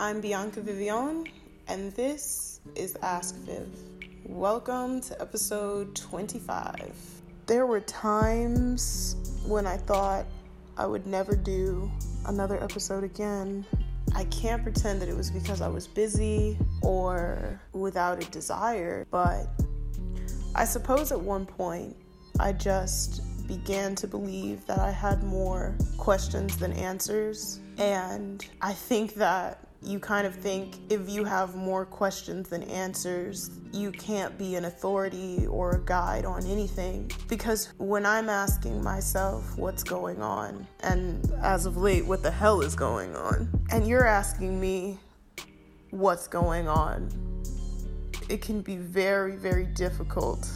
I'm Bianca Vivian, and this is Ask Viv. Welcome to episode 25. There were times when I thought I would never do another episode again. I can't pretend that it was because I was busy or without a desire, but I suppose at one point I just began to believe that I had more questions than answers. And I think that you kind of think if you have more questions than answers, you can't be an authority or a guide on anything. Because when I'm asking myself what's going on, and as of late, what the hell is going on, and you're asking me what's going on, it can be very, very difficult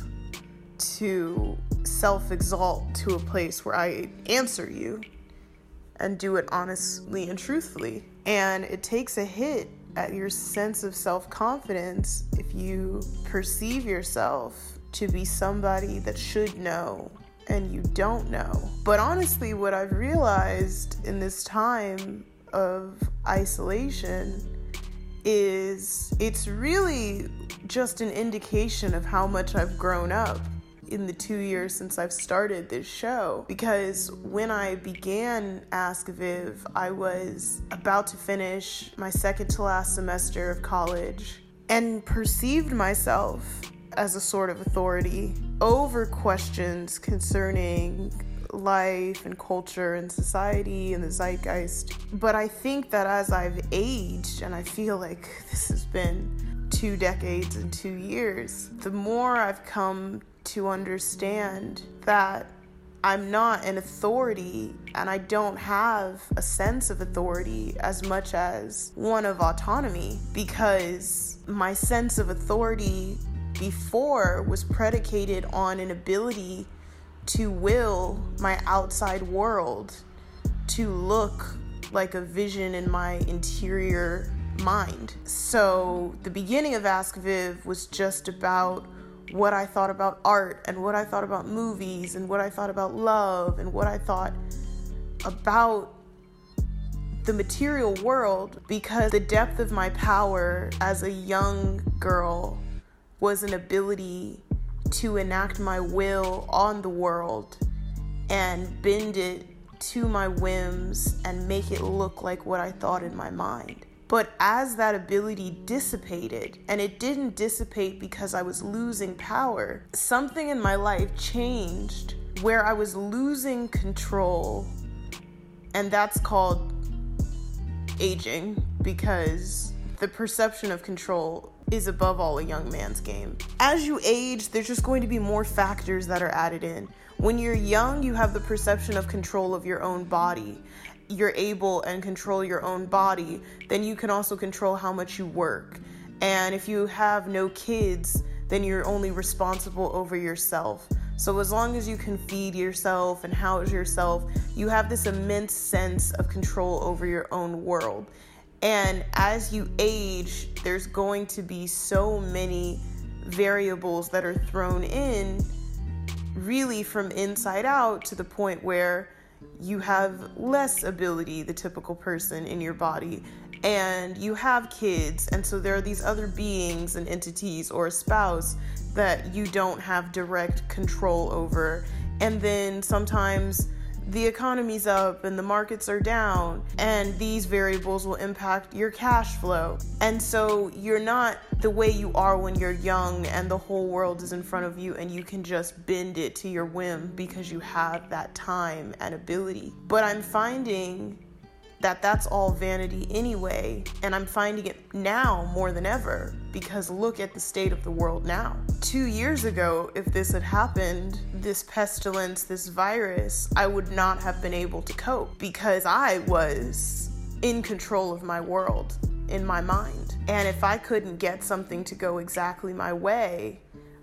to self exalt to a place where I answer you and do it honestly and truthfully. And it takes a hit at your sense of self confidence if you perceive yourself to be somebody that should know and you don't know. But honestly, what I've realized in this time of isolation is it's really just an indication of how much I've grown up in the two years since I've started this show because when I began Ask Viv, I was about to finish my second to last semester of college and perceived myself as a sort of authority over questions concerning life and culture and society and the zeitgeist. But I think that as I've aged, and I feel like this has been two decades and two years, the more I've come to understand that I'm not an authority and I don't have a sense of authority as much as one of autonomy because my sense of authority before was predicated on an ability to will my outside world to look like a vision in my interior mind. So the beginning of Ask Viv was just about what I thought about art and what I thought about movies and what I thought about love and what I thought about the material world because the depth of my power as a young girl was an ability to enact my will on the world and bend it to my whims and make it look like what I thought in my mind. But as that ability dissipated, and it didn't dissipate because I was losing power, something in my life changed where I was losing control. And that's called aging because the perception of control is above all a young man's game. As you age, there's just going to be more factors that are added in. When you're young, you have the perception of control of your own body you're able and control your own body, then you can also control how much you work. And if you have no kids, then you're only responsible over yourself. So as long as you can feed yourself and house yourself, you have this immense sense of control over your own world. And as you age, there's going to be so many variables that are thrown in, really from inside out, to the point where you have less ability, the typical person in your body, and you have kids, and so there are these other beings and entities or a spouse that you don't have direct control over. And then sometimes the economy's up and the markets are down, and these variables will impact your cash flow. And so you're not the way you are when you're young and the whole world is in front of you and you can just bend it to your whim because you have that time and ability. But I'm finding that that's all vanity anyway. And I'm finding it now more than ever because look at the state of the world now. Two years ago, if this had happened, this pestilence, this virus, I would not have been able to cope because I was in control of my world, in my mind. And if I couldn't get something to go exactly my way,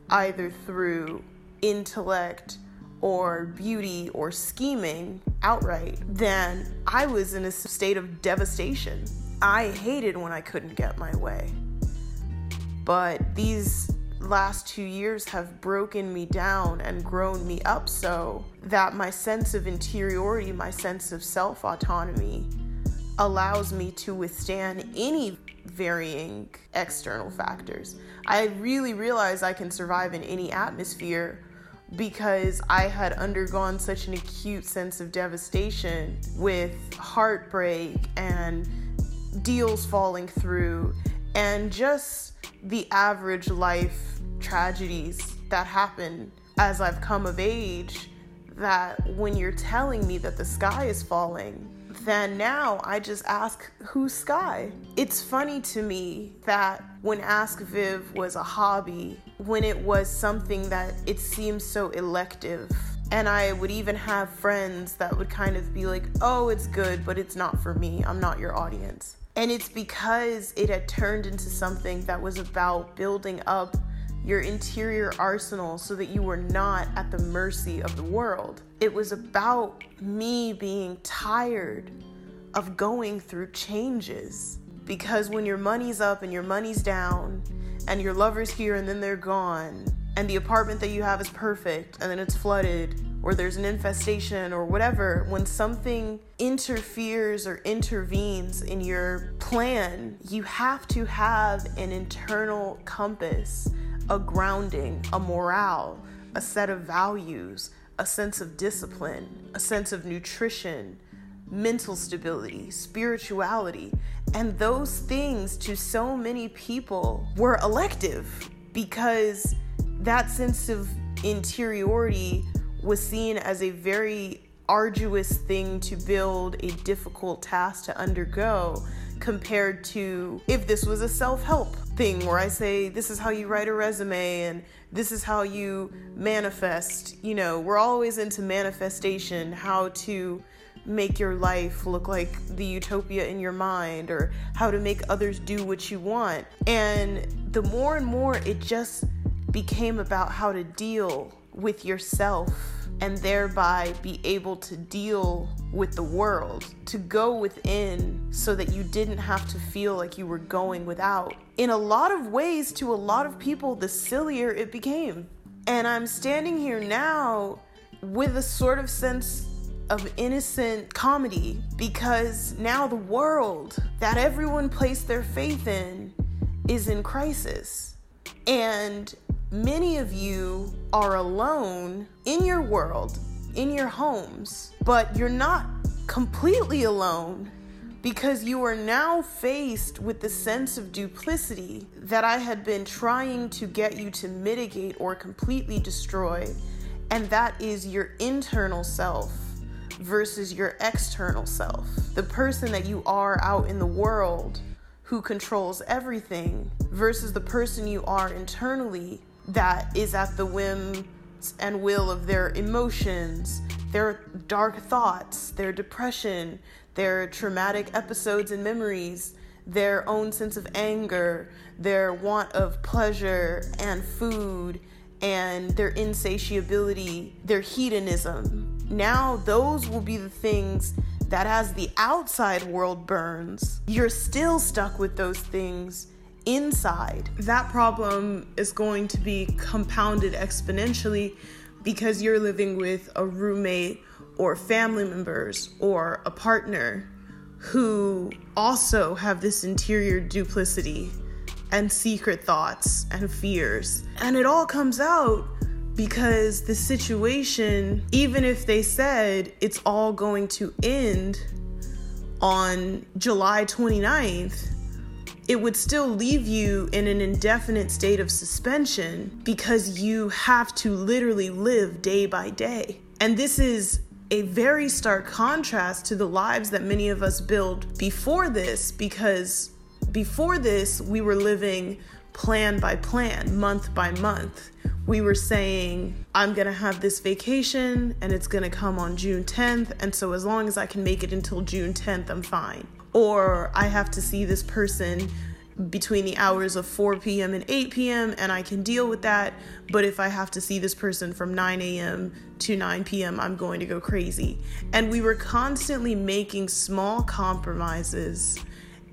either through intellect, or beauty or scheming outright, then I was in a state of devastation. I hated when I couldn't get my way. But these last two years have broken me down and grown me up so that my sense of interiority, my sense of self autonomy, allows me to withstand any varying external factors. I really realize I can survive in any atmosphere because I had undergone such an acute sense of devastation with heartbreak and deals falling through and just the average life tragedies that happen as I've come of age. That when you're telling me that the sky is falling, then now I just ask, whose sky? It's funny to me that when Ask Viv was a hobby, when it was something that it seemed so elective, and I would even have friends that would kind of be like, oh, it's good, but it's not for me. I'm not your audience. And it's because it had turned into something that was about building up your interior arsenal so that you were not at the mercy of the world. It was about me being tired of going through changes. Because when your money's up and your money's down, and your lover's here and then they're gone, and the apartment that you have is perfect and then it's flooded, or there's an infestation or whatever, when something interferes or intervenes in your plan, you have to have an internal compass a grounding, a morale, a set of values, a sense of discipline, a sense of nutrition, mental stability, spirituality. And those things to so many people were elective because that sense of interiority was seen as a very arduous thing to build, a difficult task to undergo compared to if this was a self help thing where I say, this is how you write a resume and this is how you manifest. You know, we're always into manifestation, how to make your life look like the utopia in your mind or how to make others do what you want. And the more and more it just became about how to deal with yourself and thereby be able to deal with the world, to go within so that you didn't have to feel like you were going without. In a lot of ways, to a lot of people, the sillier it became. And I'm standing here now with a sort of sense of innocent comedy because now the world that everyone placed their faith in is in crisis. And many of you are alone in your world, in your homes, but you're not completely alone because you are now faced with the sense of duplicity that I had been trying to get you to mitigate or completely destroy, and that is your internal self versus your external self. The person that you are out in the world who controls everything versus the person you are internally that is at the whim and will of their emotions, their dark thoughts, their depression, their traumatic episodes and memories, their own sense of anger, their want of pleasure and food, and their insatiability, their hedonism. Now, those will be the things that as the outside world burns, you're still stuck with those things inside, that problem is going to be compounded exponentially because you're living with a roommate or family members or a partner who also have this interior duplicity and secret thoughts and fears. And it all comes out because the situation, even if they said it's all going to end on July 29th, it would still leave you in an indefinite state of suspension because you have to literally live day by day. And this is a very stark contrast to the lives that many of us build before this because before this, we were living plan by plan, month by month. We were saying, I'm gonna have this vacation and it's gonna come on June 10th, and so as long as I can make it until June 10th, I'm fine or I have to see this person between the hours of 4 p.m. and 8 p.m., and I can deal with that. But if I have to see this person from 9 a.m. to 9 p.m., I'm going to go crazy. And we were constantly making small compromises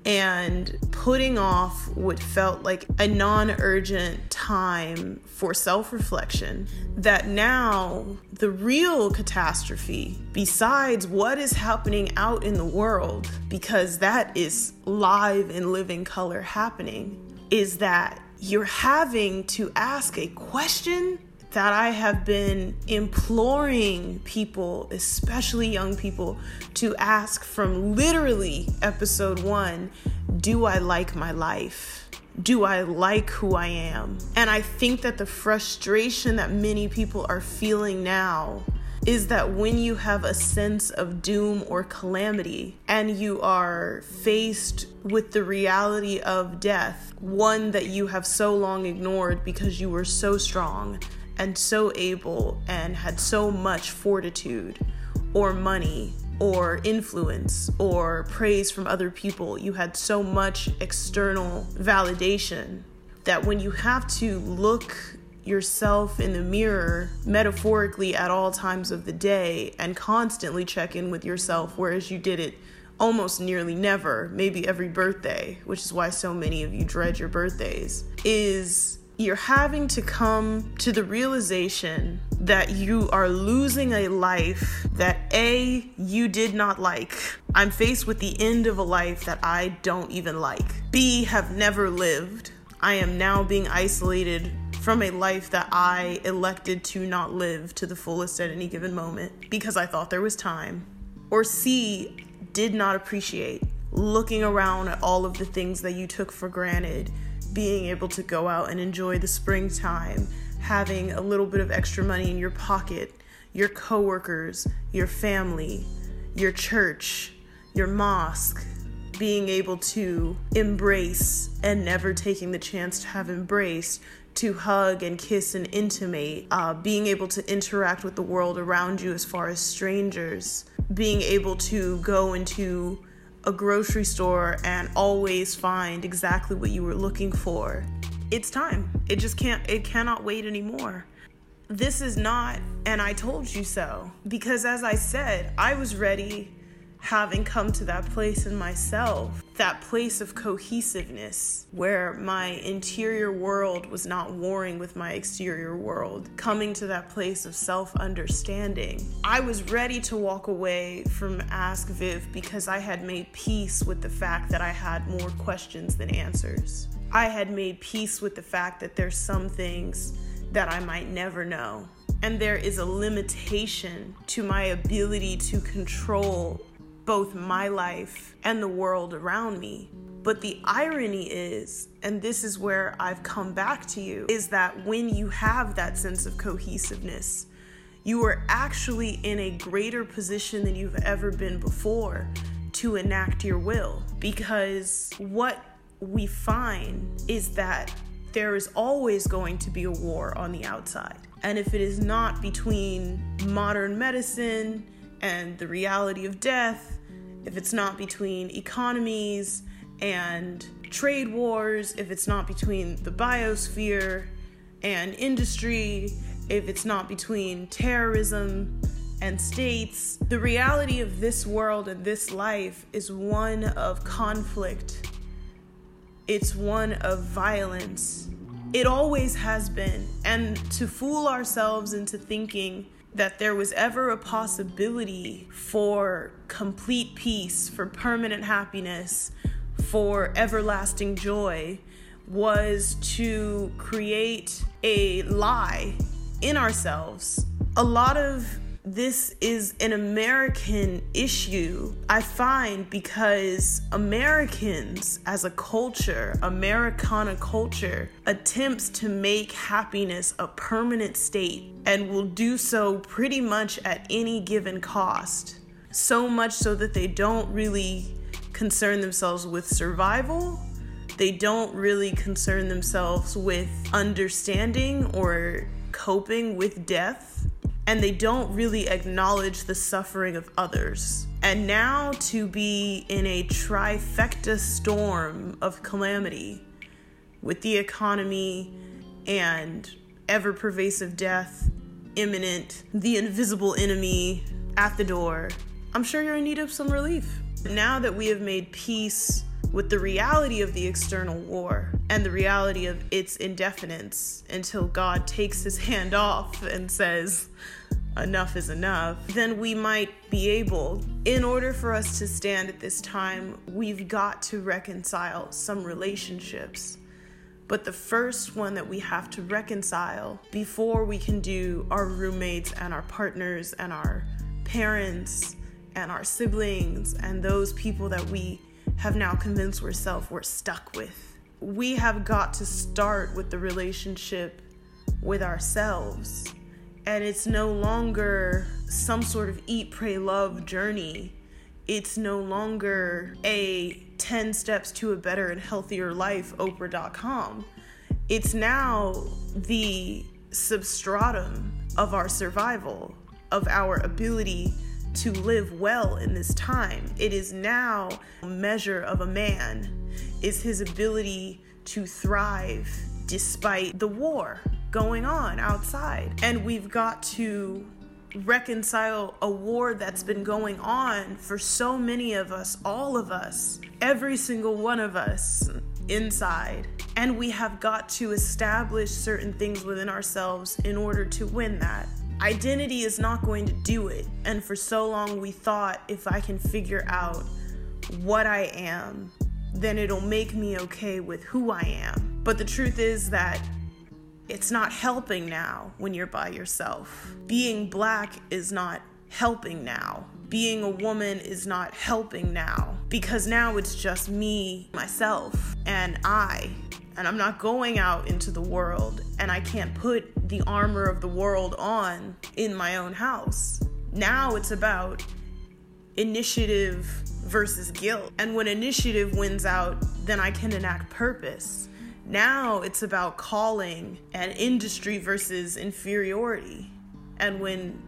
and putting off what felt like a non urgent time for self reflection. That now the real catastrophe, besides what is happening out in the world, because that is live in living color happening, is that you're having to ask a question that I have been imploring people, especially young people, to ask from literally episode one Do I like my life? Do I like who I am? And I think that the frustration that many people are feeling now is that when you have a sense of doom or calamity and you are faced with the reality of death, one that you have so long ignored because you were so strong and so able and had so much fortitude or money or influence or praise from other people. You had so much external validation that when you have to look yourself in the mirror metaphorically at all times of the day and constantly check in with yourself, whereas you did it almost nearly never, maybe every birthday, which is why so many of you dread your birthdays, is you're having to come to the realization that you are losing a life that A, you did not like. I'm faced with the end of a life that I don't even like. B, have never lived. I am now being isolated from a life that I elected to not live to the fullest at any given moment because I thought there was time. Or C, did not appreciate looking around at all of the things that you took for granted being able to go out and enjoy the springtime, having a little bit of extra money in your pocket, your coworkers, your family, your church, your mosque, being able to embrace and never taking the chance to have embraced, to hug and kiss and intimate, uh, being able to interact with the world around you as far as strangers, being able to go into a grocery store and always find exactly what you were looking for. It's time. It just can't, it cannot wait anymore. This is not, and I told you so, because as I said, I was ready having come to that place in myself, that place of cohesiveness where my interior world was not warring with my exterior world, coming to that place of self understanding. I was ready to walk away from Ask Viv because I had made peace with the fact that I had more questions than answers. I had made peace with the fact that there's some things that I might never know. And there is a limitation to my ability to control both my life and the world around me. But the irony is, and this is where I've come back to you, is that when you have that sense of cohesiveness, you are actually in a greater position than you've ever been before to enact your will. Because what we find is that there is always going to be a war on the outside. And if it is not between modern medicine and the reality of death, if it's not between economies and trade wars, if it's not between the biosphere and industry, if it's not between terrorism and states, the reality of this world and this life is one of conflict. It's one of violence. It always has been. And to fool ourselves into thinking that there was ever a possibility for complete peace, for permanent happiness, for everlasting joy was to create a lie in ourselves. A lot of this is an American issue, I find, because Americans as a culture, Americana culture, attempts to make happiness a permanent state and will do so pretty much at any given cost. So much so that they don't really concern themselves with survival. They don't really concern themselves with understanding or coping with death and they don't really acknowledge the suffering of others. And now to be in a trifecta storm of calamity with the economy and ever pervasive death imminent, the invisible enemy at the door, I'm sure you're in need of some relief. Now that we have made peace with the reality of the external war and the reality of its indefinite until God takes his hand off and says, enough is enough, then we might be able. In order for us to stand at this time, we've got to reconcile some relationships. But the first one that we have to reconcile before we can do our roommates and our partners and our parents and our siblings and those people that we have now convinced ourselves we're stuck with. We have got to start with the relationship with ourselves and it's no longer some sort of eat, pray, love journey. It's no longer a 10 steps to a better and healthier life, Oprah.com. It's now the substratum of our survival, of our ability to live well in this time. It is now a measure of a man is his ability to thrive despite the war going on outside. And we've got to reconcile a war that's been going on for so many of us, all of us, every single one of us inside. And we have got to establish certain things within ourselves in order to win that. Identity is not going to do it. And for so long, we thought if I can figure out what I am, then it'll make me okay with who I am. But the truth is that it's not helping now when you're by yourself. Being black is not helping now. Being a woman is not helping now because now it's just me, myself, and I. And I'm not going out into the world and I can't put the armor of the world on in my own house. Now it's about initiative versus guilt. And when initiative wins out, then I can enact purpose. Now it's about calling and industry versus inferiority. And when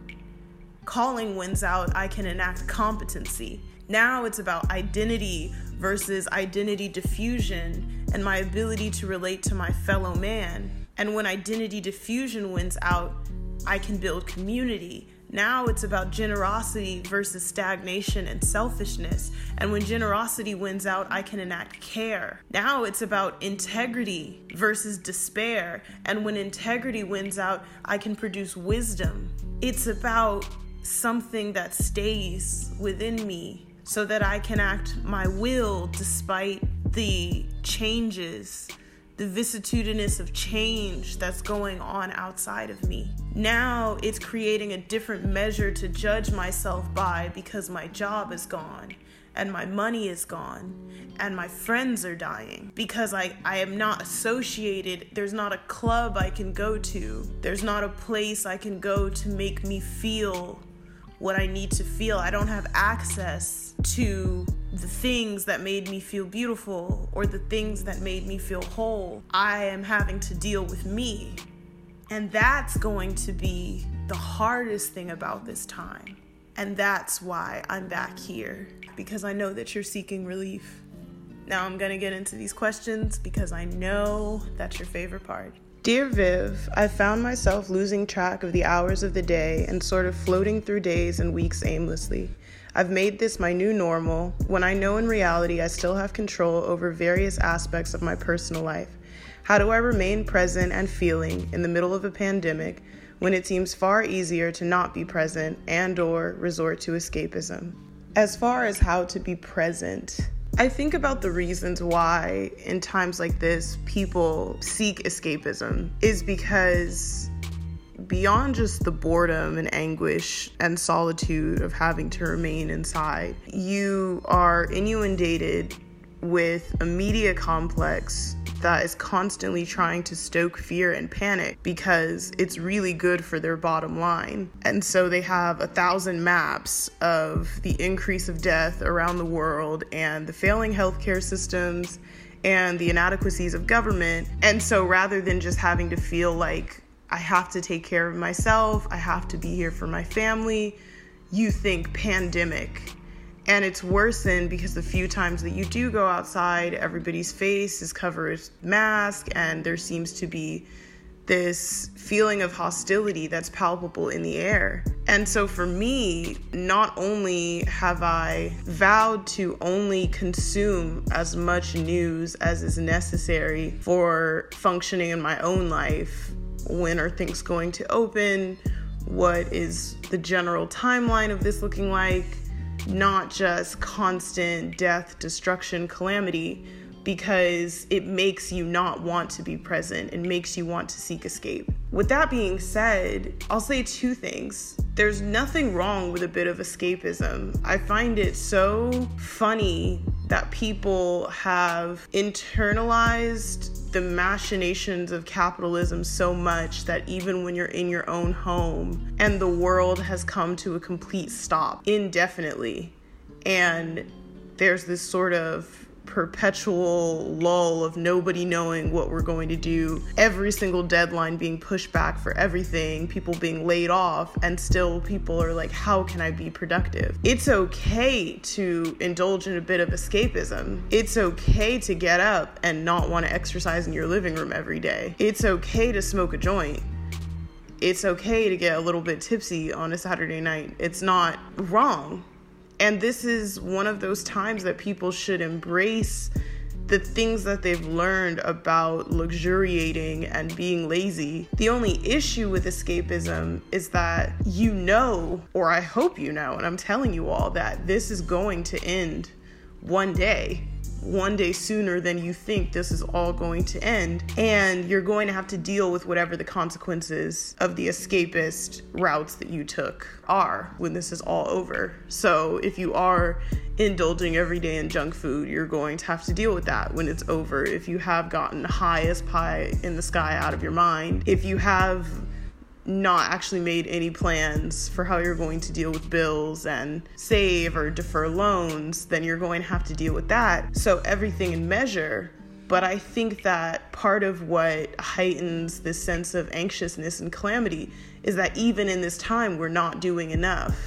calling wins out, I can enact competency. Now it's about identity versus identity diffusion and my ability to relate to my fellow man. And when identity diffusion wins out, I can build community now it's about generosity versus stagnation and selfishness. And when generosity wins out, I can enact care. Now it's about integrity versus despair. And when integrity wins out, I can produce wisdom. It's about something that stays within me so that I can act my will despite the changes the vicissitudinous of change that's going on outside of me. Now it's creating a different measure to judge myself by because my job is gone and my money is gone and my friends are dying because I, I am not associated. There's not a club I can go to, there's not a place I can go to make me feel what I need to feel. I don't have access to the things that made me feel beautiful or the things that made me feel whole. I am having to deal with me. And that's going to be the hardest thing about this time. And that's why I'm back here, because I know that you're seeking relief. Now I'm going to get into these questions because I know that's your favorite part. Dear Viv, I found myself losing track of the hours of the day and sort of floating through days and weeks aimlessly. I've made this my new normal when I know in reality I still have control over various aspects of my personal life. How do I remain present and feeling in the middle of a pandemic when it seems far easier to not be present and or resort to escapism? As far as how to be present, I think about the reasons why, in times like this, people seek escapism is because beyond just the boredom and anguish and solitude of having to remain inside, you are inundated with a media complex that is constantly trying to stoke fear and panic because it's really good for their bottom line. And so they have a thousand maps of the increase of death around the world and the failing healthcare systems and the inadequacies of government. And so rather than just having to feel like I have to take care of myself, I have to be here for my family, you think pandemic and it's worsened because the few times that you do go outside, everybody's face is covered with mask, and there seems to be this feeling of hostility that's palpable in the air. And so for me, not only have I vowed to only consume as much news as is necessary for functioning in my own life, when are things going to open? What is the general timeline of this looking like? Not just constant death, destruction, calamity because it makes you not want to be present and makes you want to seek escape. With that being said, I'll say two things. There's nothing wrong with a bit of escapism. I find it so funny that people have internalized the machinations of capitalism so much that even when you're in your own home and the world has come to a complete stop indefinitely, and there's this sort of perpetual lull of nobody knowing what we're going to do, every single deadline being pushed back for everything, people being laid off, and still people are like, how can I be productive? It's okay to indulge in a bit of escapism. It's okay to get up and not want to exercise in your living room every day. It's okay to smoke a joint it's okay to get a little bit tipsy on a Saturday night. It's not wrong. And this is one of those times that people should embrace the things that they've learned about luxuriating and being lazy. The only issue with escapism is that you know, or I hope you know, and I'm telling you all that this is going to end one day one day sooner than you think this is all going to end. And you're going to have to deal with whatever the consequences of the escapist routes that you took are when this is all over. So if you are indulging every day in junk food, you're going to have to deal with that when it's over. If you have gotten high as pie in the sky out of your mind, if you have not actually made any plans for how you're going to deal with bills and save or defer loans, then you're going to have to deal with that. So everything in measure. But I think that part of what heightens this sense of anxiousness and calamity is that even in this time, we're not doing enough.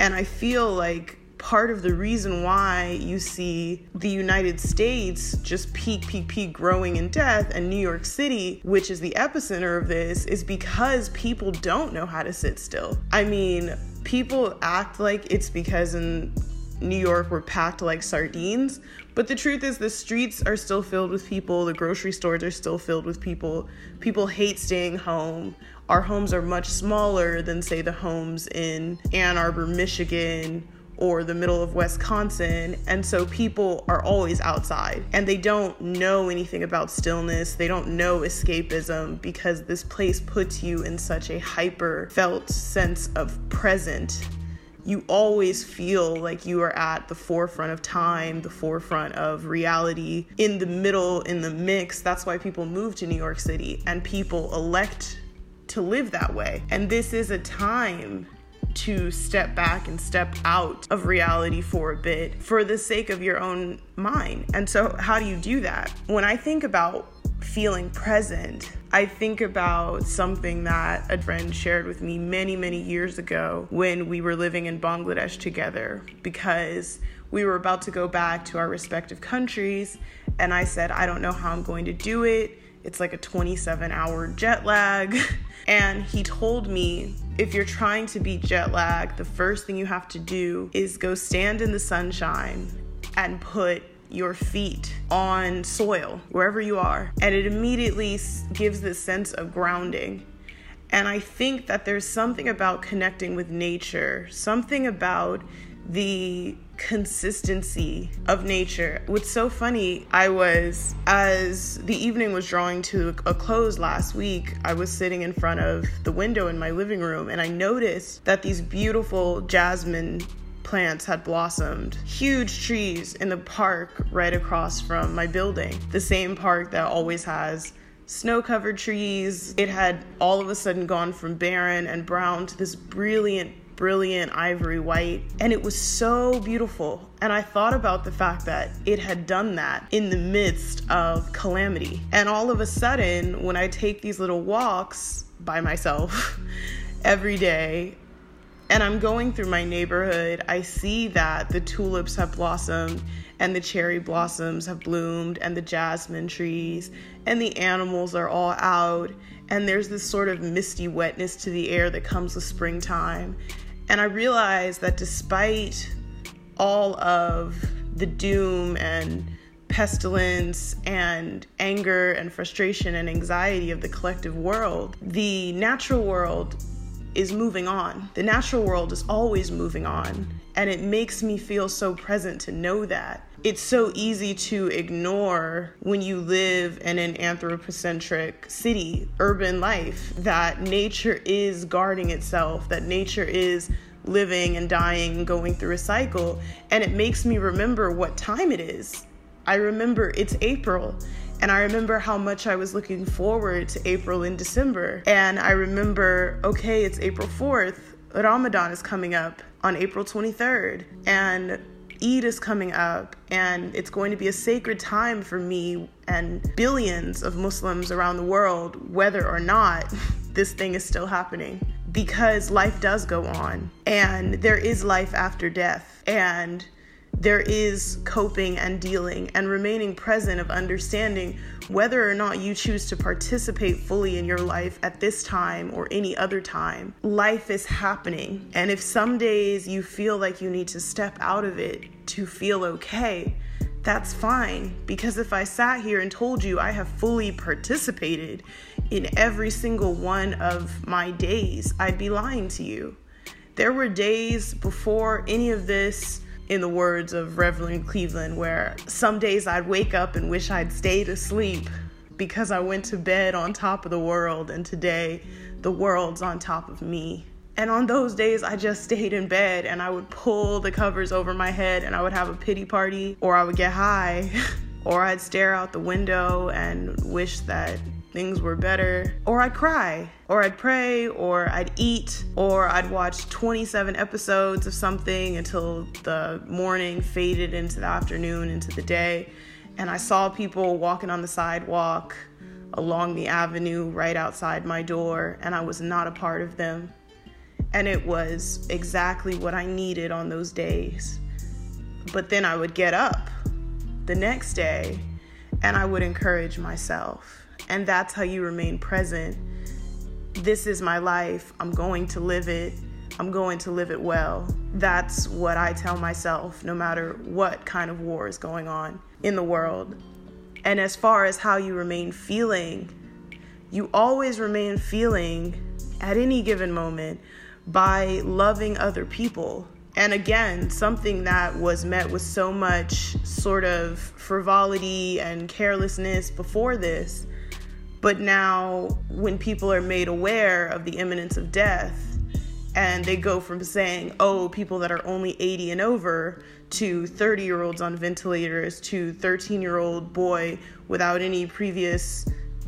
And I feel like part of the reason why you see the United States just peak, peak, peak growing in death, and New York City, which is the epicenter of this, is because people don't know how to sit still. I mean, people act like it's because in New York we're packed like sardines, but the truth is, the streets are still filled with people, the grocery stores are still filled with people. People hate staying home. Our homes are much smaller than, say, the homes in Ann Arbor, Michigan, or the middle of Wisconsin. And so people are always outside and they don't know anything about stillness. They don't know escapism because this place puts you in such a hyper felt sense of present. You always feel like you are at the forefront of time, the forefront of reality, in the middle, in the mix. That's why people move to New York City and people elect to live that way. And this is a time to step back and step out of reality for a bit for the sake of your own mind. And so, how do you do that? When I think about feeling present, I think about something that a friend shared with me many, many years ago when we were living in Bangladesh together because we were about to go back to our respective countries. And I said, I don't know how I'm going to do it. It's like a 27 hour jet lag. And he told me if you're trying to beat jet lag, the first thing you have to do is go stand in the sunshine and put your feet on soil wherever you are. And it immediately gives this sense of grounding. And I think that there's something about connecting with nature, something about the consistency of nature. What's so funny, I was, as the evening was drawing to a close last week, I was sitting in front of the window in my living room and I noticed that these beautiful jasmine plants had blossomed. Huge trees in the park right across from my building, the same park that always has snow covered trees. It had all of a sudden gone from barren and brown to this brilliant brilliant ivory white, and it was so beautiful. And I thought about the fact that it had done that in the midst of calamity. And all of a sudden, when I take these little walks by myself every day, and I'm going through my neighborhood, I see that the tulips have blossomed and the cherry blossoms have bloomed and the jasmine trees and the animals are all out and there's this sort of misty wetness to the air that comes with springtime. And I realized that despite all of the doom and pestilence and anger and frustration and anxiety of the collective world, the natural world is moving on. The natural world is always moving on. And it makes me feel so present to know that. It's so easy to ignore when you live in an anthropocentric city, urban life, that nature is guarding itself, that nature is living and dying and going through a cycle. And it makes me remember what time it is. I remember it's April and I remember how much I was looking forward to April and December. And I remember, okay, it's April 4th. Ramadan is coming up on April 23rd. And Eid is coming up, and it's going to be a sacred time for me and billions of Muslims around the world, whether or not this thing is still happening. Because life does go on, and there is life after death. And there is coping and dealing and remaining present of understanding whether or not you choose to participate fully in your life at this time or any other time. Life is happening. And if some days you feel like you need to step out of it to feel okay, that's fine. Because if I sat here and told you I have fully participated in every single one of my days, I'd be lying to you. There were days before any of this in the words of Reverend Cleveland, where some days I'd wake up and wish I'd stayed asleep because I went to bed on top of the world, and today the world's on top of me. And on those days, I just stayed in bed and I would pull the covers over my head and I would have a pity party, or I would get high, or I'd stare out the window and wish that things were better, or I'd cry, or I'd pray, or I'd eat, or I'd watch 27 episodes of something until the morning faded into the afternoon, into the day. And I saw people walking on the sidewalk along the avenue right outside my door, and I was not a part of them. And it was exactly what I needed on those days. But then I would get up the next day and I would encourage myself and that's how you remain present. This is my life. I'm going to live it. I'm going to live it well. That's what I tell myself, no matter what kind of war is going on in the world. And as far as how you remain feeling, you always remain feeling at any given moment by loving other people. And again, something that was met with so much sort of frivolity and carelessness before this but now, when people are made aware of the imminence of death, and they go from saying, oh, people that are only 80 and over, to 30 year olds on ventilators, to 13 year old boy without any previous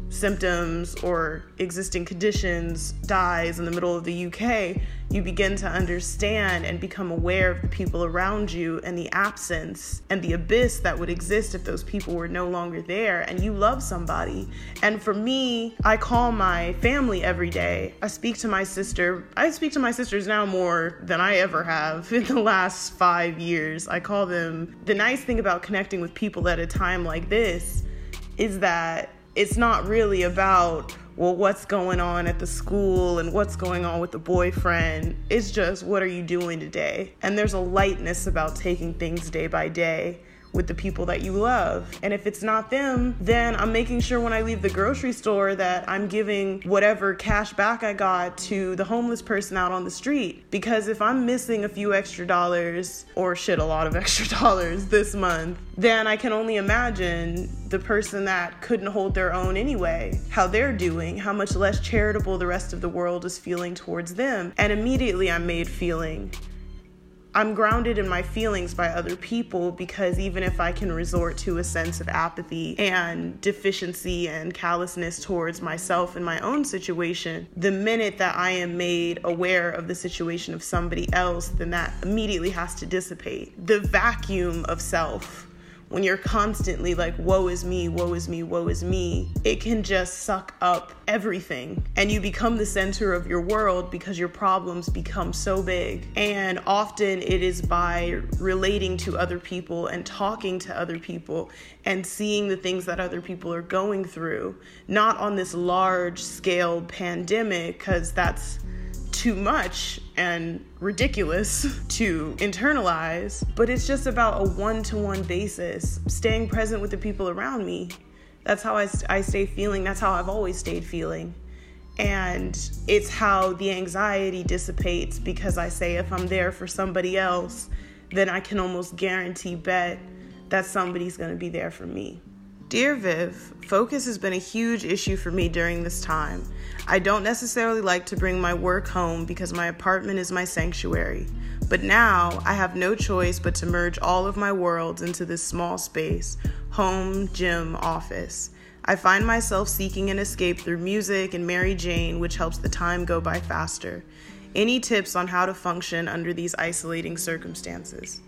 symptoms or existing conditions dies in the middle of the UK, you begin to understand and become aware of the people around you and the absence and the abyss that would exist if those people were no longer there and you love somebody. And for me, I call my family every day. I speak to my sister. I speak to my sisters now more than I ever have in the last five years. I call them. The nice thing about connecting with people at a time like this is that it's not really about well what's going on at the school and what's going on with the boyfriend. It's just what are you doing today? And there's a lightness about taking things day by day with the people that you love. And if it's not them, then I'm making sure when I leave the grocery store that I'm giving whatever cash back I got to the homeless person out on the street. Because if I'm missing a few extra dollars, or shit, a lot of extra dollars this month, then I can only imagine the person that couldn't hold their own anyway, how they're doing, how much less charitable the rest of the world is feeling towards them. And immediately I'm made feeling I'm grounded in my feelings by other people because even if I can resort to a sense of apathy and deficiency and callousness towards myself and my own situation, the minute that I am made aware of the situation of somebody else, then that immediately has to dissipate. The vacuum of self when you're constantly like, woe is me, woe is me, woe is me, it can just suck up everything. And you become the center of your world because your problems become so big. And often it is by relating to other people and talking to other people and seeing the things that other people are going through, not on this large scale pandemic, because that's too much and ridiculous to internalize, but it's just about a one to one basis, staying present with the people around me. That's how I, I stay feeling. That's how I've always stayed feeling. And it's how the anxiety dissipates because I say if I'm there for somebody else, then I can almost guarantee bet that somebody's to be there for me. Dear Viv, focus has been a huge issue for me during this time. I don't necessarily like to bring my work home because my apartment is my sanctuary. But now I have no choice but to merge all of my worlds into this small space home, gym, office. I find myself seeking an escape through music and Mary Jane, which helps the time go by faster. Any tips on how to function under these isolating circumstances?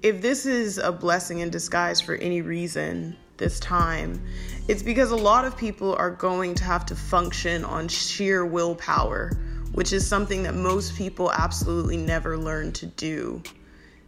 If this is a blessing in disguise for any reason, this time, it's because a lot of people are going to have to function on sheer willpower, which is something that most people absolutely never learn to do.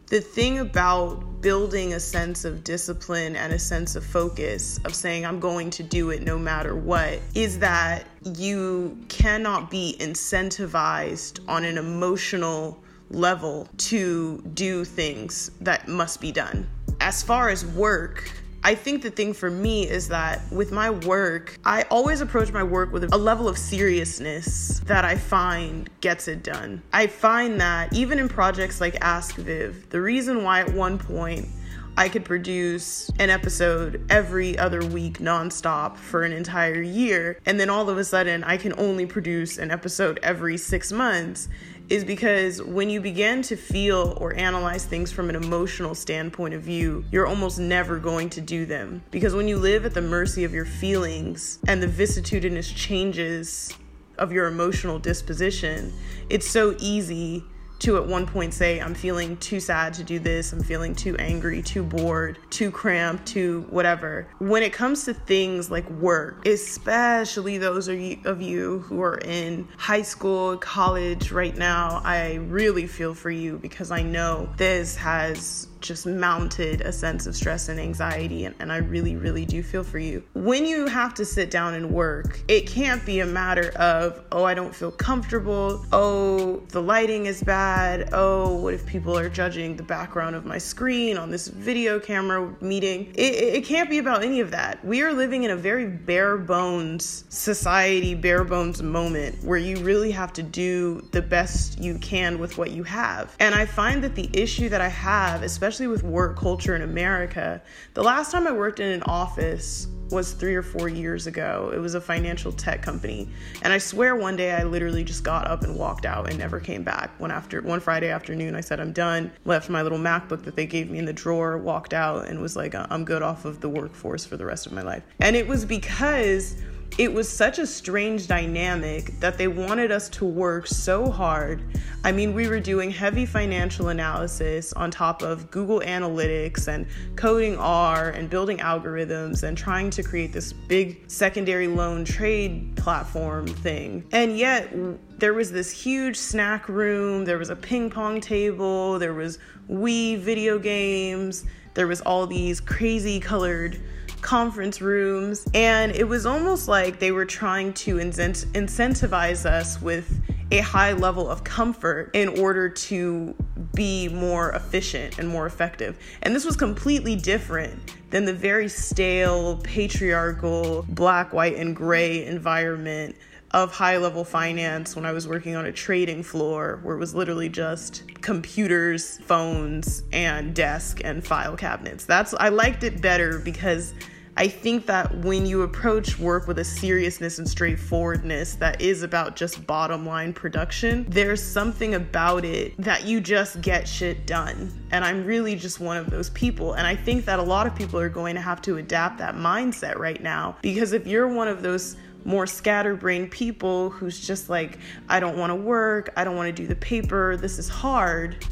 The thing about building a sense of discipline and a sense of focus, of saying, I'm going to do it no matter what, is that you cannot be incentivized on an emotional level to do things that must be done. As far as work, I think the thing for me is that with my work, I always approach my work with a level of seriousness that I find gets it done. I find that even in projects like Ask Viv, the reason why at one point I could produce an episode every other week nonstop for an entire year. And then all of a sudden, I can only produce an episode every six months is because when you begin to feel or analyze things from an emotional standpoint of view, you're almost never going to do them. Because when you live at the mercy of your feelings and the vicissitudinous changes of your emotional disposition, it's so easy to at one point say, I'm feeling too sad to do this, I'm feeling too angry, too bored, too cramped, too whatever. When it comes to things like work, especially those of you who are in high school, college right now, I really feel for you because I know this has just mounted a sense of stress and anxiety, and, and I really, really do feel for you. When you have to sit down and work, it can't be a matter of, oh, I don't feel comfortable, oh, the lighting is bad, oh, what if people are judging the background of my screen on this video camera meeting? It, it can't be about any of that. We are living in a very bare bones society, bare bones moment where you really have to do the best you can with what you have. And I find that the issue that I have, especially especially with work culture in America. The last time I worked in an office was three or four years ago. It was a financial tech company. And I swear one day I literally just got up and walked out and never came back. One after one Friday afternoon, I said I'm done, left my little MacBook that they gave me in the drawer, walked out and was like, I'm good off of the workforce for the rest of my life. And it was because it was such a strange dynamic that they wanted us to work so hard. I mean, we were doing heavy financial analysis on top of Google Analytics and coding R and building algorithms and trying to create this big secondary loan trade platform thing. And yet, there was this huge snack room, there was a ping pong table, there was Wii video games, there was all these crazy colored conference rooms, and it was almost like they were trying to incent- incentivize us with a high level of comfort in order to be more efficient and more effective. And this was completely different than the very stale, patriarchal, black, white, and gray environment of high level finance when I was working on a trading floor where it was literally just computers, phones, and desk and file cabinets. That's I liked it better because I think that when you approach work with a seriousness and straightforwardness that is about just bottom line production, there's something about it that you just get shit done. And I'm really just one of those people. And I think that a lot of people are going to have to adapt that mindset right now because if you're one of those more scatterbrained people who's just like, I don't want to work, I don't want to do the paper, this is hard,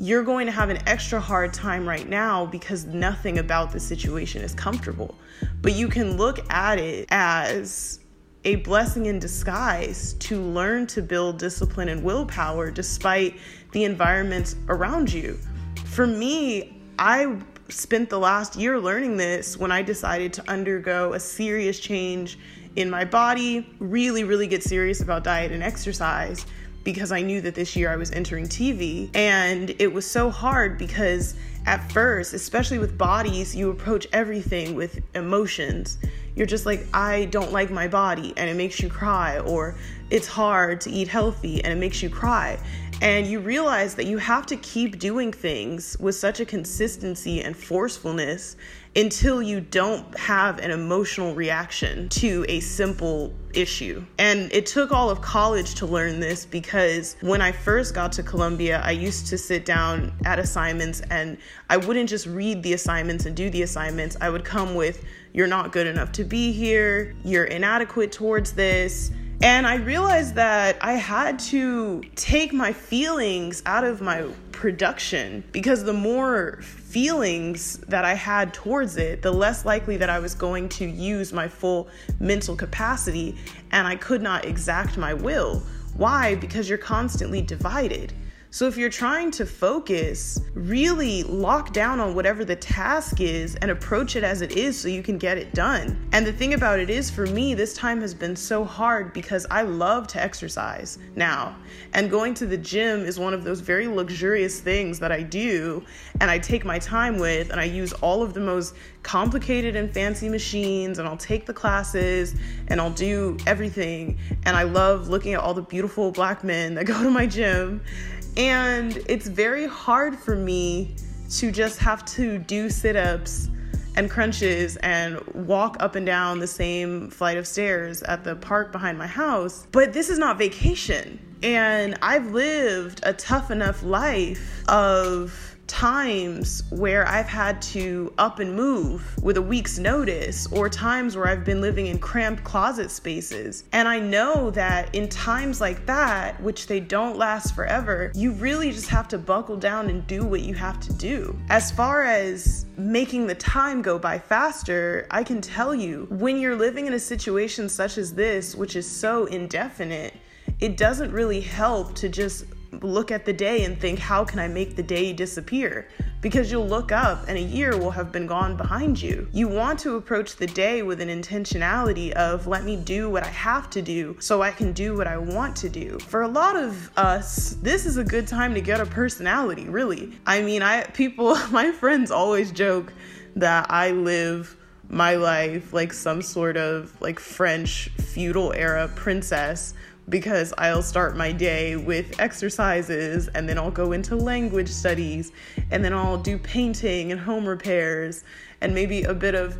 you're going to have an extra hard time right now because nothing about the situation is comfortable. But you can look at it as a blessing in disguise to learn to build discipline and willpower despite the environments around you. For me, I spent the last year learning this when I decided to undergo a serious change in my body, really, really get serious about diet and exercise because I knew that this year I was entering TV. And it was so hard because at first, especially with bodies, you approach everything with emotions. You're just like, I don't like my body, and it makes you cry, or it's hard to eat healthy and it makes you cry. And you realize that you have to keep doing things with such a consistency and forcefulness until you don't have an emotional reaction to a simple issue. And it took all of college to learn this because when I first got to Columbia, I used to sit down at assignments and I wouldn't just read the assignments and do the assignments. I would come with, You're not good enough to be here, you're inadequate towards this and I realized that I had to take my feelings out of my production because the more feelings that I had towards it, the less likely that I was going to use my full mental capacity and I could not exact my will. Why? Because you're constantly divided. So if you're trying to focus, really lock down on whatever the task is and approach it as it is so you can get it done. And the thing about it is, for me, this time has been so hard because I love to exercise now. And going to the gym is one of those very luxurious things that I do and I take my time with and I use all of the most complicated and fancy machines and I'll take the classes and I'll do everything. And I love looking at all the beautiful black men that go to my gym and it's very hard for me to just have to do sit ups and crunches and walk up and down the same flight of stairs at the park behind my house. But this is not vacation. And I've lived a tough enough life of times where I've had to up and move with a week's notice, or times where I've been living in cramped closet spaces. And I know that in times like that, which they don't last forever, you really just have to buckle down and do what you have to do. As far as making the time go by faster, I can tell you when you're living in a situation such as this, which is so indefinite, it doesn't really help to just look at the day and think, how can I make the day disappear? Because you'll look up and a year will have been gone behind you. You want to approach the day with an intentionality of, let me do what I have to do so I can do what I want to do. For a lot of us, this is a good time to get a personality, really. I mean, I people, my friends always joke that I live my life like some sort of like French feudal era princess because I'll start my day with exercises and then I'll go into language studies and then I'll do painting and home repairs and maybe a bit of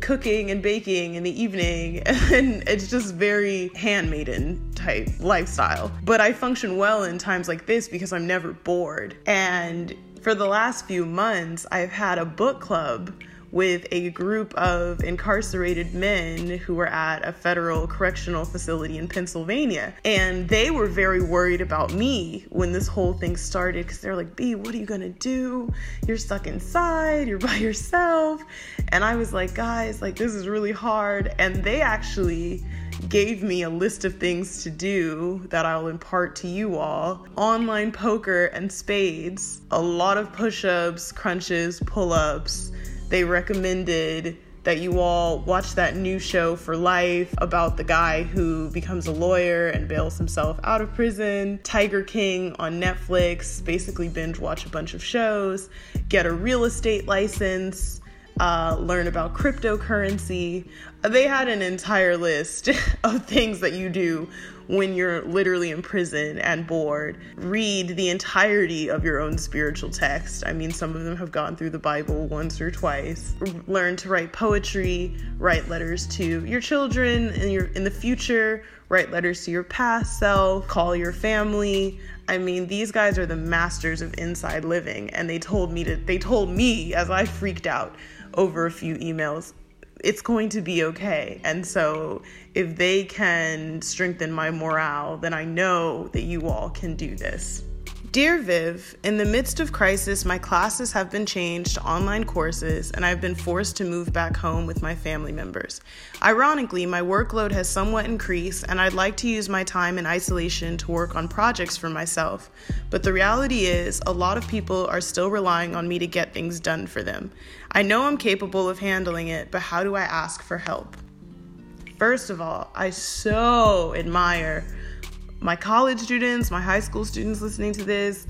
cooking and baking in the evening. And it's just very handmaiden type lifestyle. But i function well in times like this because i'm never bored. And for the last few months i've had a book club with a group of incarcerated men who were at a federal correctional facility in Pennsylvania. And they were very worried about me when this whole thing started because they're like, B, what are you gonna do? You're stuck inside, you're by yourself. And I was like, guys, like, this is really hard. And they actually gave me a list of things to do that I'll impart to you all online poker and spades, a lot of push ups, crunches, pull ups they recommended that you all watch that new show for life about the guy who becomes a lawyer and bails himself out of prison. Tiger King on Netflix, basically binge watch a bunch of shows, get a real estate license, uh, learn about cryptocurrency. They had an entire list of things that you do when you're literally in prison and bored. Read the entirety of your own spiritual text. I mean, some of them have gone through the Bible once or twice. Learn to write poetry, write letters to your children in your in the future, write letters to your past self, call your family. I mean, these guys are the masters of inside living and they told me to they told me as I freaked out over a few emails it's going to be okay. And so if they can strengthen my morale, then I know that you all can do this. Dear Viv, in the midst of crisis, my classes have been changed to online courses and I've been forced to move back home with my family members. Ironically, my workload has somewhat increased and I'd like to use my time in isolation to work on projects for myself. But the reality is, a lot of people are still relying on me to get things done for them. I know I'm capable of handling it, but how do I ask for help? First of all, I so admire my college students, my high school students listening to this,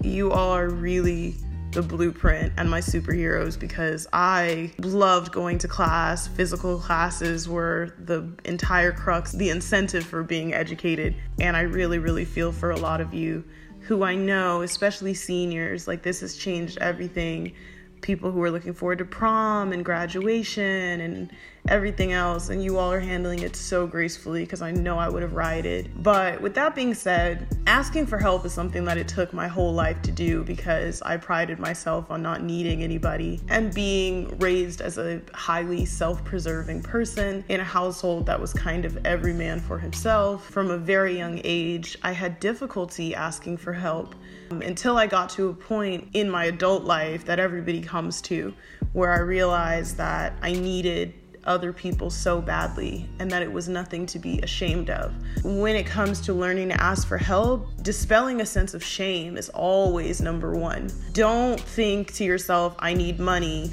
you all are really the blueprint and my superheroes because I loved going to class. Physical classes were the entire crux, the incentive for being educated. And I really, really feel for a lot of you who I know, especially seniors, like this has changed everything people who are looking forward to prom and graduation and everything else, and you all are handling it so gracefully because I know I would have rioted. But with that being said, asking for help is something that it took my whole life to do because I prided myself on not needing anybody and being raised as a highly self preserving person in a household that was kind of every man for himself. From a very young age, I had difficulty asking for help um, until I got to a point in my adult life that everybody comes to where I realized that I needed other people so badly and that it was nothing to be ashamed of. When it comes to learning to ask for help, dispelling a sense of shame is always number one. Don't think to yourself, I need money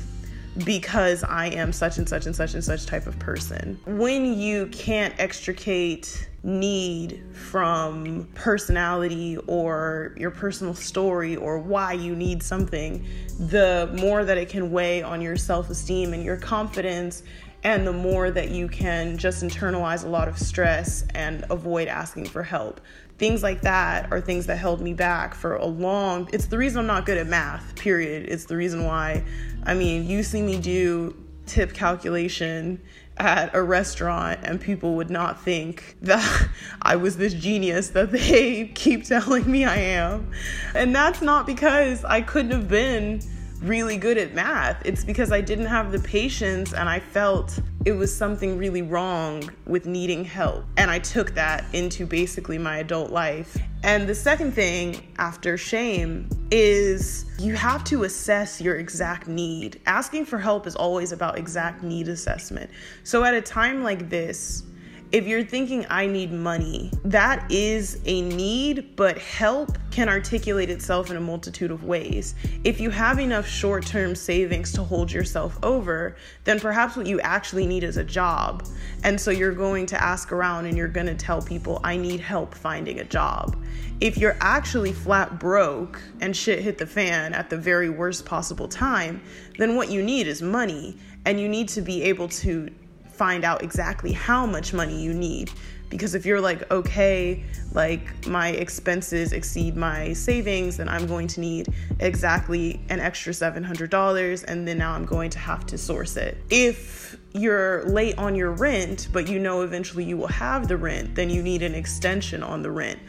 because I am such and such and such and such type of person. When you can't extricate need from personality or your personal story or why you need something, the more that it can weigh on your self esteem and your confidence. And the more that you can just internalize a lot of stress and avoid asking for help. Things like that are things that held me back for a long it's the reason I'm not good at math, period. It's the reason why I mean, you see me do tip calculation at a restaurant and people would not think that I was this genius that they keep telling me I am. And that's not because I couldn't have been really good at math. It's because I didn't have the patience and I felt it was something really wrong with needing help. And I took that into basically my adult life. And the second thing after shame is you have to assess your exact need. Asking for help is always about exact need assessment. So at a time like this, if you're thinking I need money, that is a need, but help can articulate itself in a multitude of ways. If you have enough short term savings to hold yourself over, then perhaps what you actually need is a job. And so you're going to ask around and you're going to tell people, I need help finding a job. If you're actually flat broke and shit hit the fan at the very worst possible time, then what you need is money. And you need to be able to find out exactly how much money you need. Because if you're like, okay, like my expenses exceed my savings, then I'm going to need exactly an extra $700, and then now I'm going to have to source it. If you're late on your rent, but you know eventually you will have the rent, then you need an extension on the rent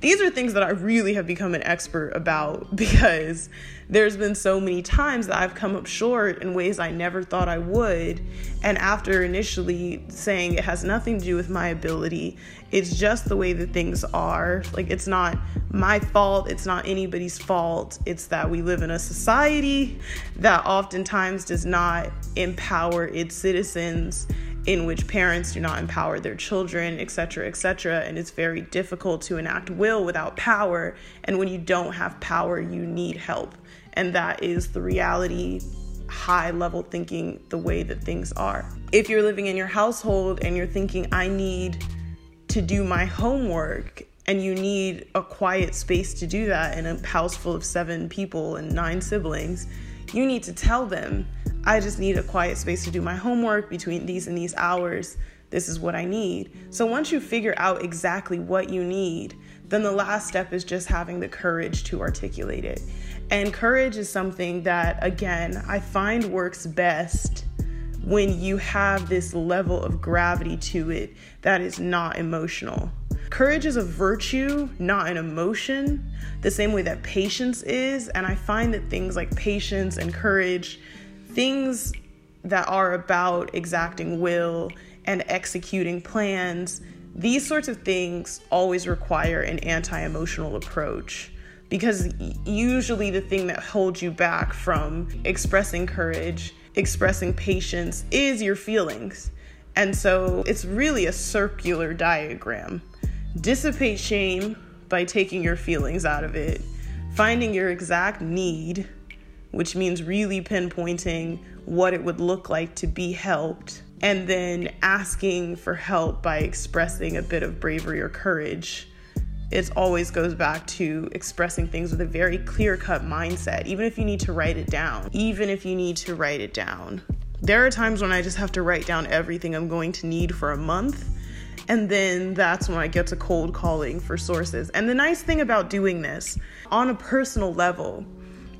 these are things that I really have become an expert about because there's been so many times that I've come up short in ways I never thought I would. And after initially saying it has nothing to do with my ability, it's just the way that things are. Like, it's not my fault, it's not anybody's fault. It's that we live in a society that oftentimes does not empower its citizens in which parents do not empower their children, etc., etc. And it's very difficult to enact will without power. And when you don't have power, you need help. And that is the reality, high level thinking, the way that things are. If you're living in your household and you're thinking, I need to do my homework, and you need a quiet space to do that in a house full of seven people and nine siblings, you need to tell them I just need a quiet space to do my homework between these and these hours. This is what I need. So once you figure out exactly what you need, then the last step is just having the courage to articulate it. And courage is something that, again, I find works best when you have this level of gravity to it that is not emotional. Courage is a virtue, not an emotion, the same way that patience is. And I find that things like patience and courage things that are about exacting will and executing plans, these sorts of things always require an anti emotional approach. Because usually the thing that holds you back from expressing courage, expressing patience is your feelings. And so it's really a circular diagram. Dissipate shame by taking your feelings out of it, finding your exact need, which means really pinpointing what it would look like to be helped, and then asking for help by expressing a bit of bravery or courage it always goes back to expressing things with a very clear cut mindset, even if you need to write it down. Even if you need to write it down. There are times when I just have to write down everything I'm going to need for a month. And then that's when I get to cold calling for sources. And the nice thing about doing this on a personal level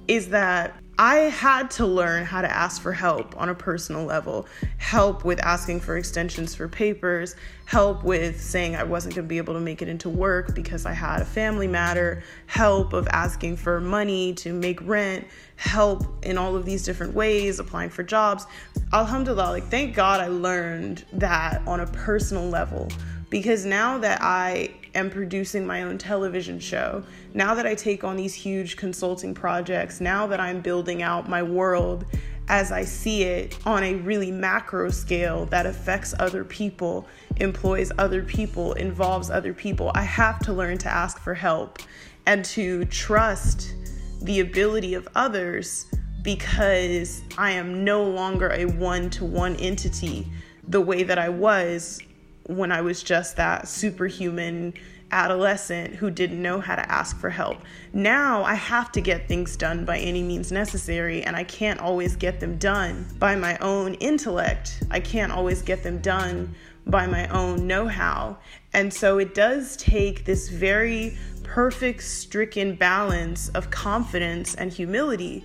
is that I had to learn how to ask for help on a personal level. Help with asking for extensions for papers, help with saying I wasn't going to be able to make it into work because I had a family matter, help of asking for money to make rent, help in all of these different ways, applying for jobs. Alhamdulillah, like thank God I learned that on a personal level because now that I am producing my own television show, now that I take on these huge consulting projects, now that I'm building out my world as I see it on a really macro scale that affects other people, employs other people, involves other people, I have to learn to ask for help and to trust the ability of others because I am no longer a one to one entity the way that I was when I was just that superhuman adolescent who didn't know how to ask for help. Now I have to get things done by any means necessary, and I can't always get them done by my own intellect. I can't always get them done by my own know how. And so it does take this very perfect, stricken balance of confidence and humility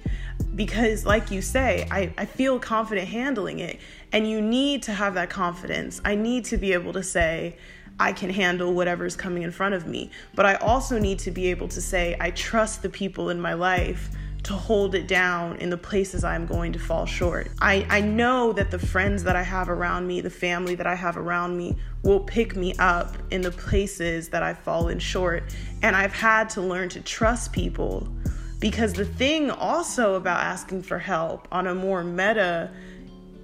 because, like you say, I, I feel confident handling it. And you need to have that confidence. I need to be able to say, I can handle whatever's coming in front of me. But I also need to be able to say, I trust the people in my life to hold it down in the places I'm going to fall short. I, I know that the friends that I have around me, the family that I have around me, will pick me up in the places that I've fallen short. And I've had to learn to trust people because the thing also about asking for help on a more meta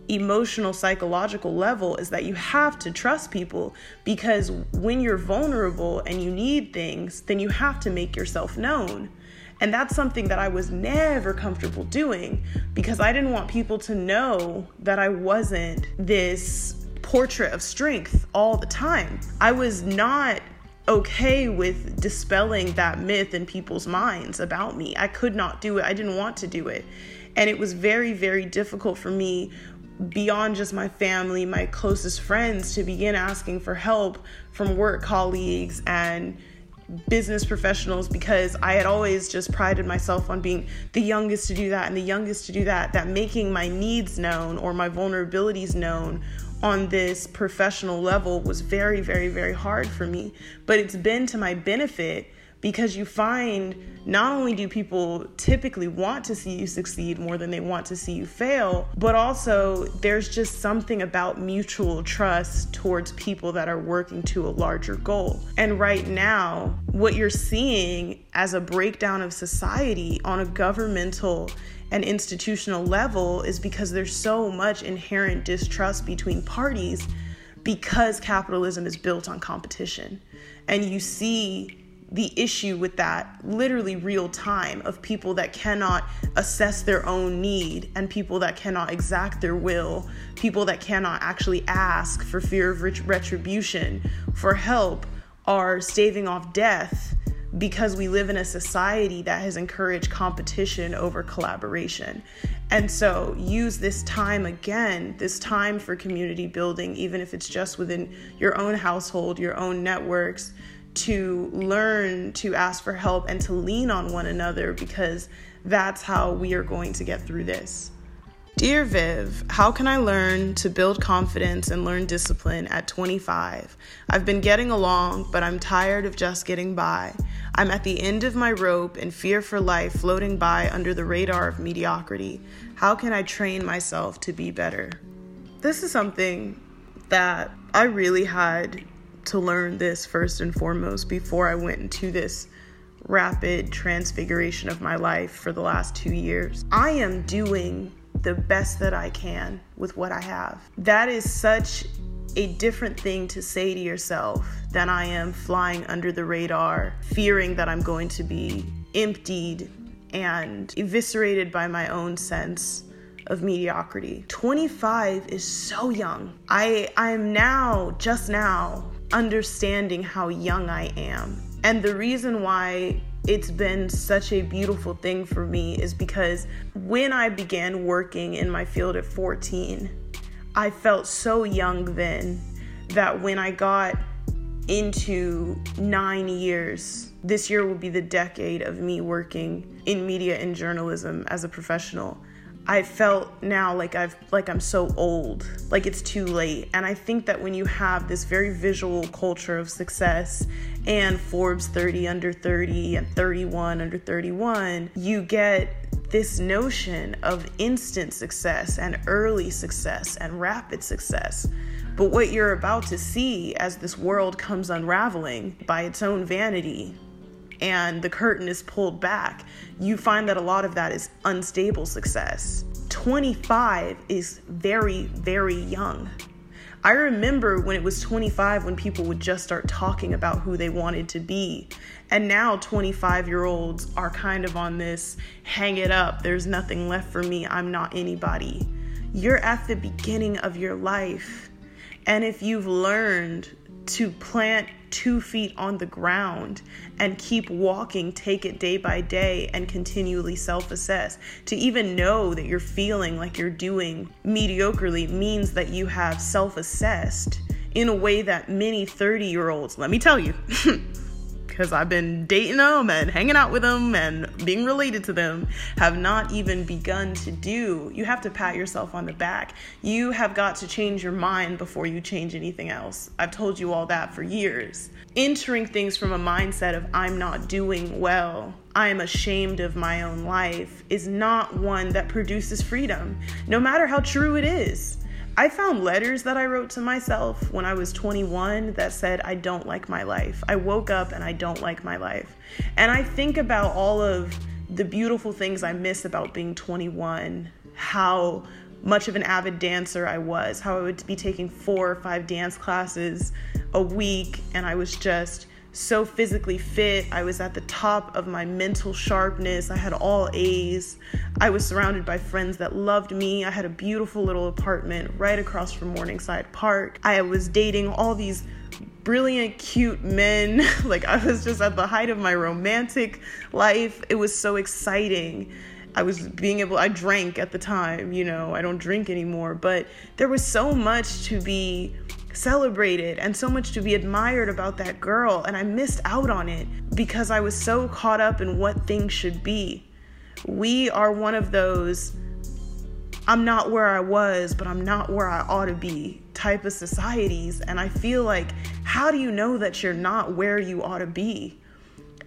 emotional psychological level is that you have to trust people because when you're vulnerable and you need things then you have to make yourself known and that's something that I was never comfortable doing because I didn't want people to know that I wasn't this portrait of strength all the time. I was not okay with dispelling that myth in people's minds about me. I could not do it. I didn't want to do it. And it was very, very difficult for me beyond just my family, my closest friends, to begin asking for help from work colleagues and business professionals because I had always just prided myself on being the youngest to do that and the youngest to do that, that making my needs known or my vulnerabilities known on this professional level was very, very, very hard for me. But it's been to my benefit because you find not only do people typically want to see you succeed more than they want to see you fail, but also there's just something about mutual trust towards people that are working to a larger goal. And right now, what you're seeing as a breakdown of society on a governmental and institutional level is because there's so much inherent distrust between parties because capitalism is built on competition. And you see the issue with that literally real time of people that cannot assess their own need and people that cannot exact their will, people that cannot actually ask for fear of retribution, for help, are staving off death because we live in a society that has encouraged competition over collaboration. And so use this time again, this time for community building, even if it's just within your own household, your own networks, to learn to ask for help and to lean on one another because that's how we are going to get through this. Dear Viv, how can I learn to build confidence and learn discipline at 25? I've been getting along, but I'm tired of just getting by. I'm at the end of my rope and fear for life floating by under the radar of mediocrity. How can I train myself to be better? This is something that I really had to learn this first and foremost before I went into this rapid transfiguration of my life for the last two years. I am doing the best that I can with what I have. That is such a different thing to say to yourself than I am flying under the radar, fearing that I'm going to be emptied and eviscerated by my own sense of mediocrity. 25 is so young. I I am now just now understanding how young I am. And the reason why it's been such a beautiful thing for me is because when I began working in my field at 14, I felt so young then that when I got into nine years, this year will be the decade of me working in media and journalism as a professional. I felt now like I've like I'm so old, like it's too late. And I think that when you have this very visual culture of success and Forbes 30 under 30 and 31 under 31, you get this notion of instant success and early success and rapid success. But what you're about to see as this world comes unraveling by its own vanity and the curtain is pulled back, you find that a lot of that is unstable success. 25 is very, very young. I remember when it was 25 when people would just start talking about who they wanted to be. And now 25 year olds are kind of on this hang it up, there's nothing left for me, I'm not anybody. You're at the beginning of your life. And if you've learned to plant two feet on the ground and keep walking, take it day by day, and continually self assess. To even know that you're feeling like you're doing mediocrely means that you have self assessed in a way that many 30 year olds, let me tell you, because I've been dating them and hanging out with them and being related to them, have not even begun to do. You have to pat yourself on the back. You have got to change your mind before you change anything else. I've told you all that for years. Entering things from a mindset of I'm not doing well, I am ashamed of my own life, is not one that produces freedom, no matter how true it is. I found letters that I wrote to myself when I was 21 that said, I don't like my life. I woke up and I don't like my life. And I think about all of the beautiful things I miss about being 21, how much of an avid dancer I was, how I would be taking four or five dance classes a week, and I was just so physically fit. I was at the top of my mental sharpness. I had all A's. I was surrounded by friends that loved me. I had a beautiful little apartment right across from Morningside Park. I was dating all these brilliant, cute men. like I was just at the height of my romantic life. It was so exciting. I was being able, I drank at the time, you know, I don't drink anymore, but there was so much to be celebrated and so much to be admired about that girl. And I missed out on it because I was so caught up in what things should be. We are one of those I'm not where I was, but I'm not where I ought to be type of societies. And I feel like, how do you know that you're not where you ought to be?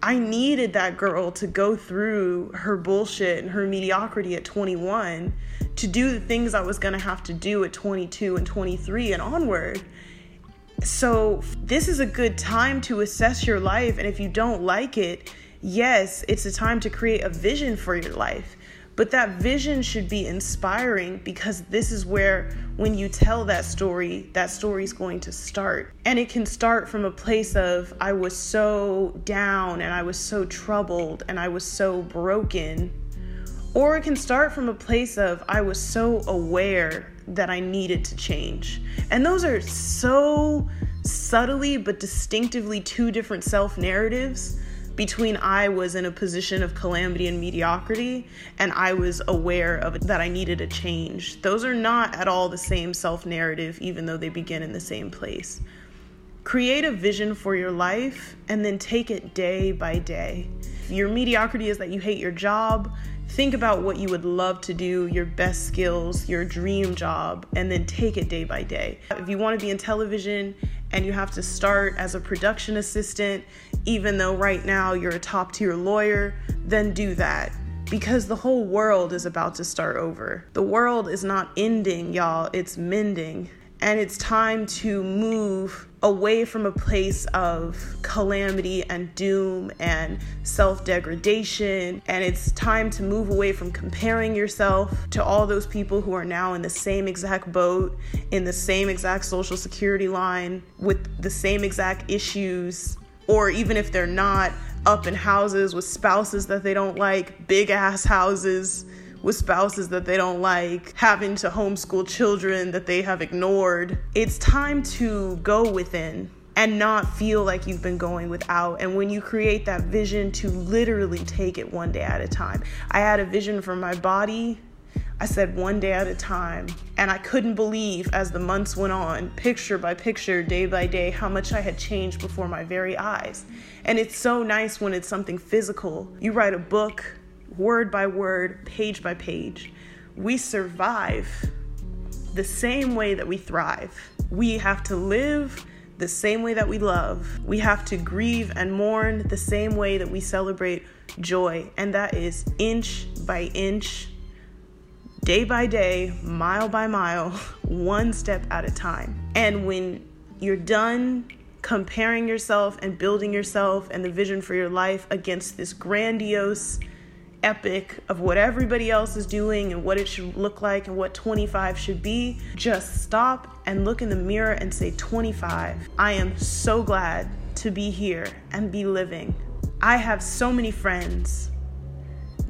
I needed that girl to go through her bullshit and her mediocrity at 21 to do the things I was going to have to do at 22 and 23 and onward. So, this is a good time to assess your life. And if you don't like it, yes, it's a time to create a vision for your life. But that vision should be inspiring because this is where, when you tell that story, that story is going to start. And it can start from a place of, I was so down and I was so troubled and I was so broken or it can start from a place of, I was so aware that I needed to change. And those are so subtly but distinctively two different self narratives between I was in a position of calamity and mediocrity and I was aware of that I needed a change. Those are not at all the same self narrative, even though they begin in the same place. Create a vision for your life and then take it day by day. Your mediocrity is that you hate your job, Think about what you would love to do, your best skills, your dream job, and then take it day by day. If you want to be in television and you have to start as a production assistant, even though right now you're a top tier lawyer, then do that because the whole world is about to start over. The world is not ending, y'all, it's mending. and it's time to move away from a place of calamity and doom and self degradation. And it's time to move away from comparing yourself to all those people who are now in the same exact boat, in the same exact social security line, with the same exact issues, or even if they're not, up in houses with spouses that they don't like, big ass houses with spouses that they don't like, having to homeschool children that they have ignored. It's time to go within and not feel like you've been going without. And when you create that vision, to literally take it one day at a time. I had a vision for my body. I said one day at a time. And I couldn't believe as the months went on, picture by picture, day by day, how much I had changed before my very eyes. And it's so nice when it's something physical. You write a book, word by word, page by page. We survive the same way that we thrive. We have to live the same way that we love. We have to grieve and mourn the same way that we celebrate joy. And that is inch by inch, day by day, mile by mile, one step at a time. And when you're done comparing yourself and building yourself and the vision for your life against this grandiose, epic of what everybody else is doing and what it should look like and what 25 should be, just stop and look in the mirror and say, 25. I am so glad to be here and be living. I have so many friends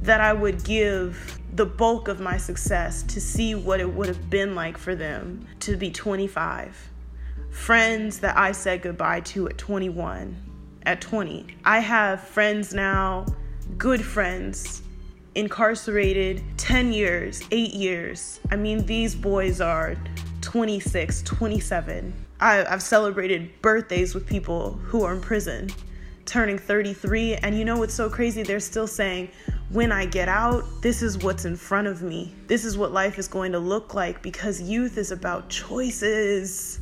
that I would give the bulk of my success to see what it would have been like for them to be 25. Friends that I said goodbye to at 21, at 20. I have friends now, good friends incarcerated 10 years, 8 years. I mean, these boys are 26, 27. I, have celebrated birthdays with people who are in prison, turning 33. And you know what's so crazy? They're still saying, when I get out, this is what's in front of me. This is what life is going to look like because youth is about choices.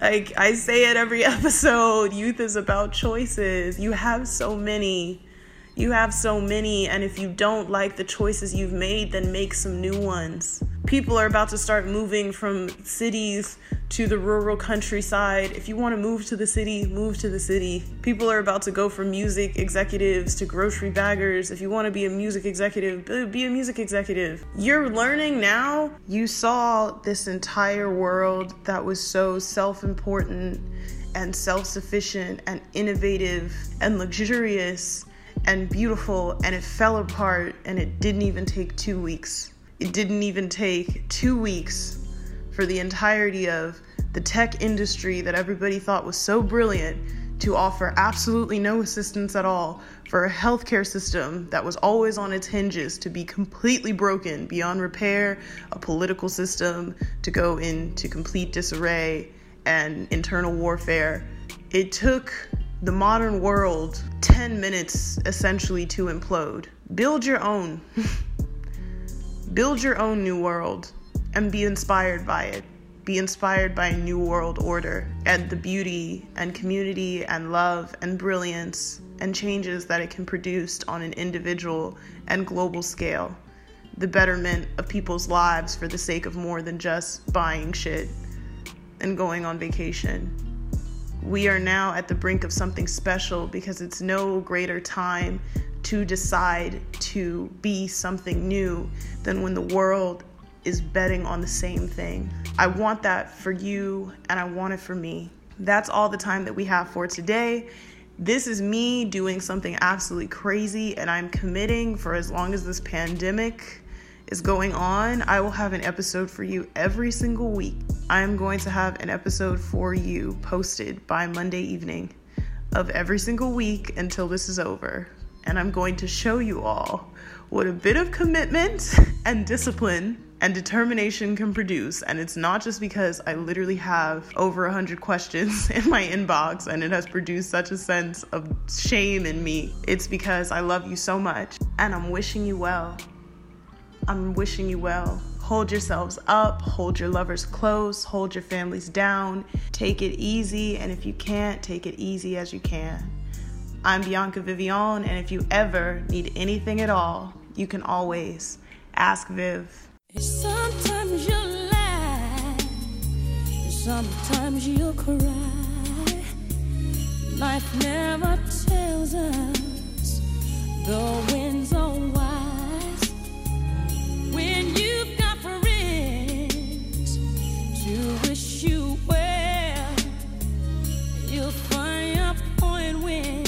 Like I say it every episode, youth is about choices. You have so many. You have so many, and if you don't like the choices you've made, then make some new ones. People are about to start moving from cities to the rural countryside. If you want to move to the city, move to the city. People are about to go from music executives to grocery baggers. If you want to be a music executive, be a music executive. You're learning now. You saw this entire world that was so self important and self sufficient and innovative and luxurious and beautiful, and it fell apart, and it didn't even take two weeks. It didn't even take two weeks for the entirety of the tech industry that everybody thought was so brilliant to offer absolutely no assistance at all for a healthcare system that was always on its hinges to be completely broken beyond repair, a political system to go into complete disarray and internal warfare. It took the modern world 10 minutes essentially to implode. Build your own. Build your own new world and be inspired by it. Be inspired by a new world order and the beauty and community and love and brilliance and changes that it can produce on an individual and global scale. The betterment of people's lives for the sake of more than just buying shit and going on vacation we are now at the brink of something special because it's no greater time to decide to be something new than when the world is betting on the same thing. I want that for you and I want it for me. That's all the time that we have for today. This is me doing something absolutely crazy, and I'm committing for as long as this pandemic is going on, I will have an episode for you every single week. I am going to have an episode for you posted by Monday evening of every single week until this is over. And I'm going to show you all what a bit of commitment and discipline and determination can produce. And it's not just because I literally have over 100 questions in my inbox and it has produced such a sense of shame in me. It's because I love you so much and I'm wishing you well. I'm wishing you well. Hold yourselves up, hold your lovers close, hold your families down. Take it easy, and if you can't, take it easy as you can. I'm Bianca Vivion, and if you ever need anything at all, you can always ask Viv. Sometimes your life is Sometimes you cry. Life never tells us the winds are wild wish you well. You'll find a point when.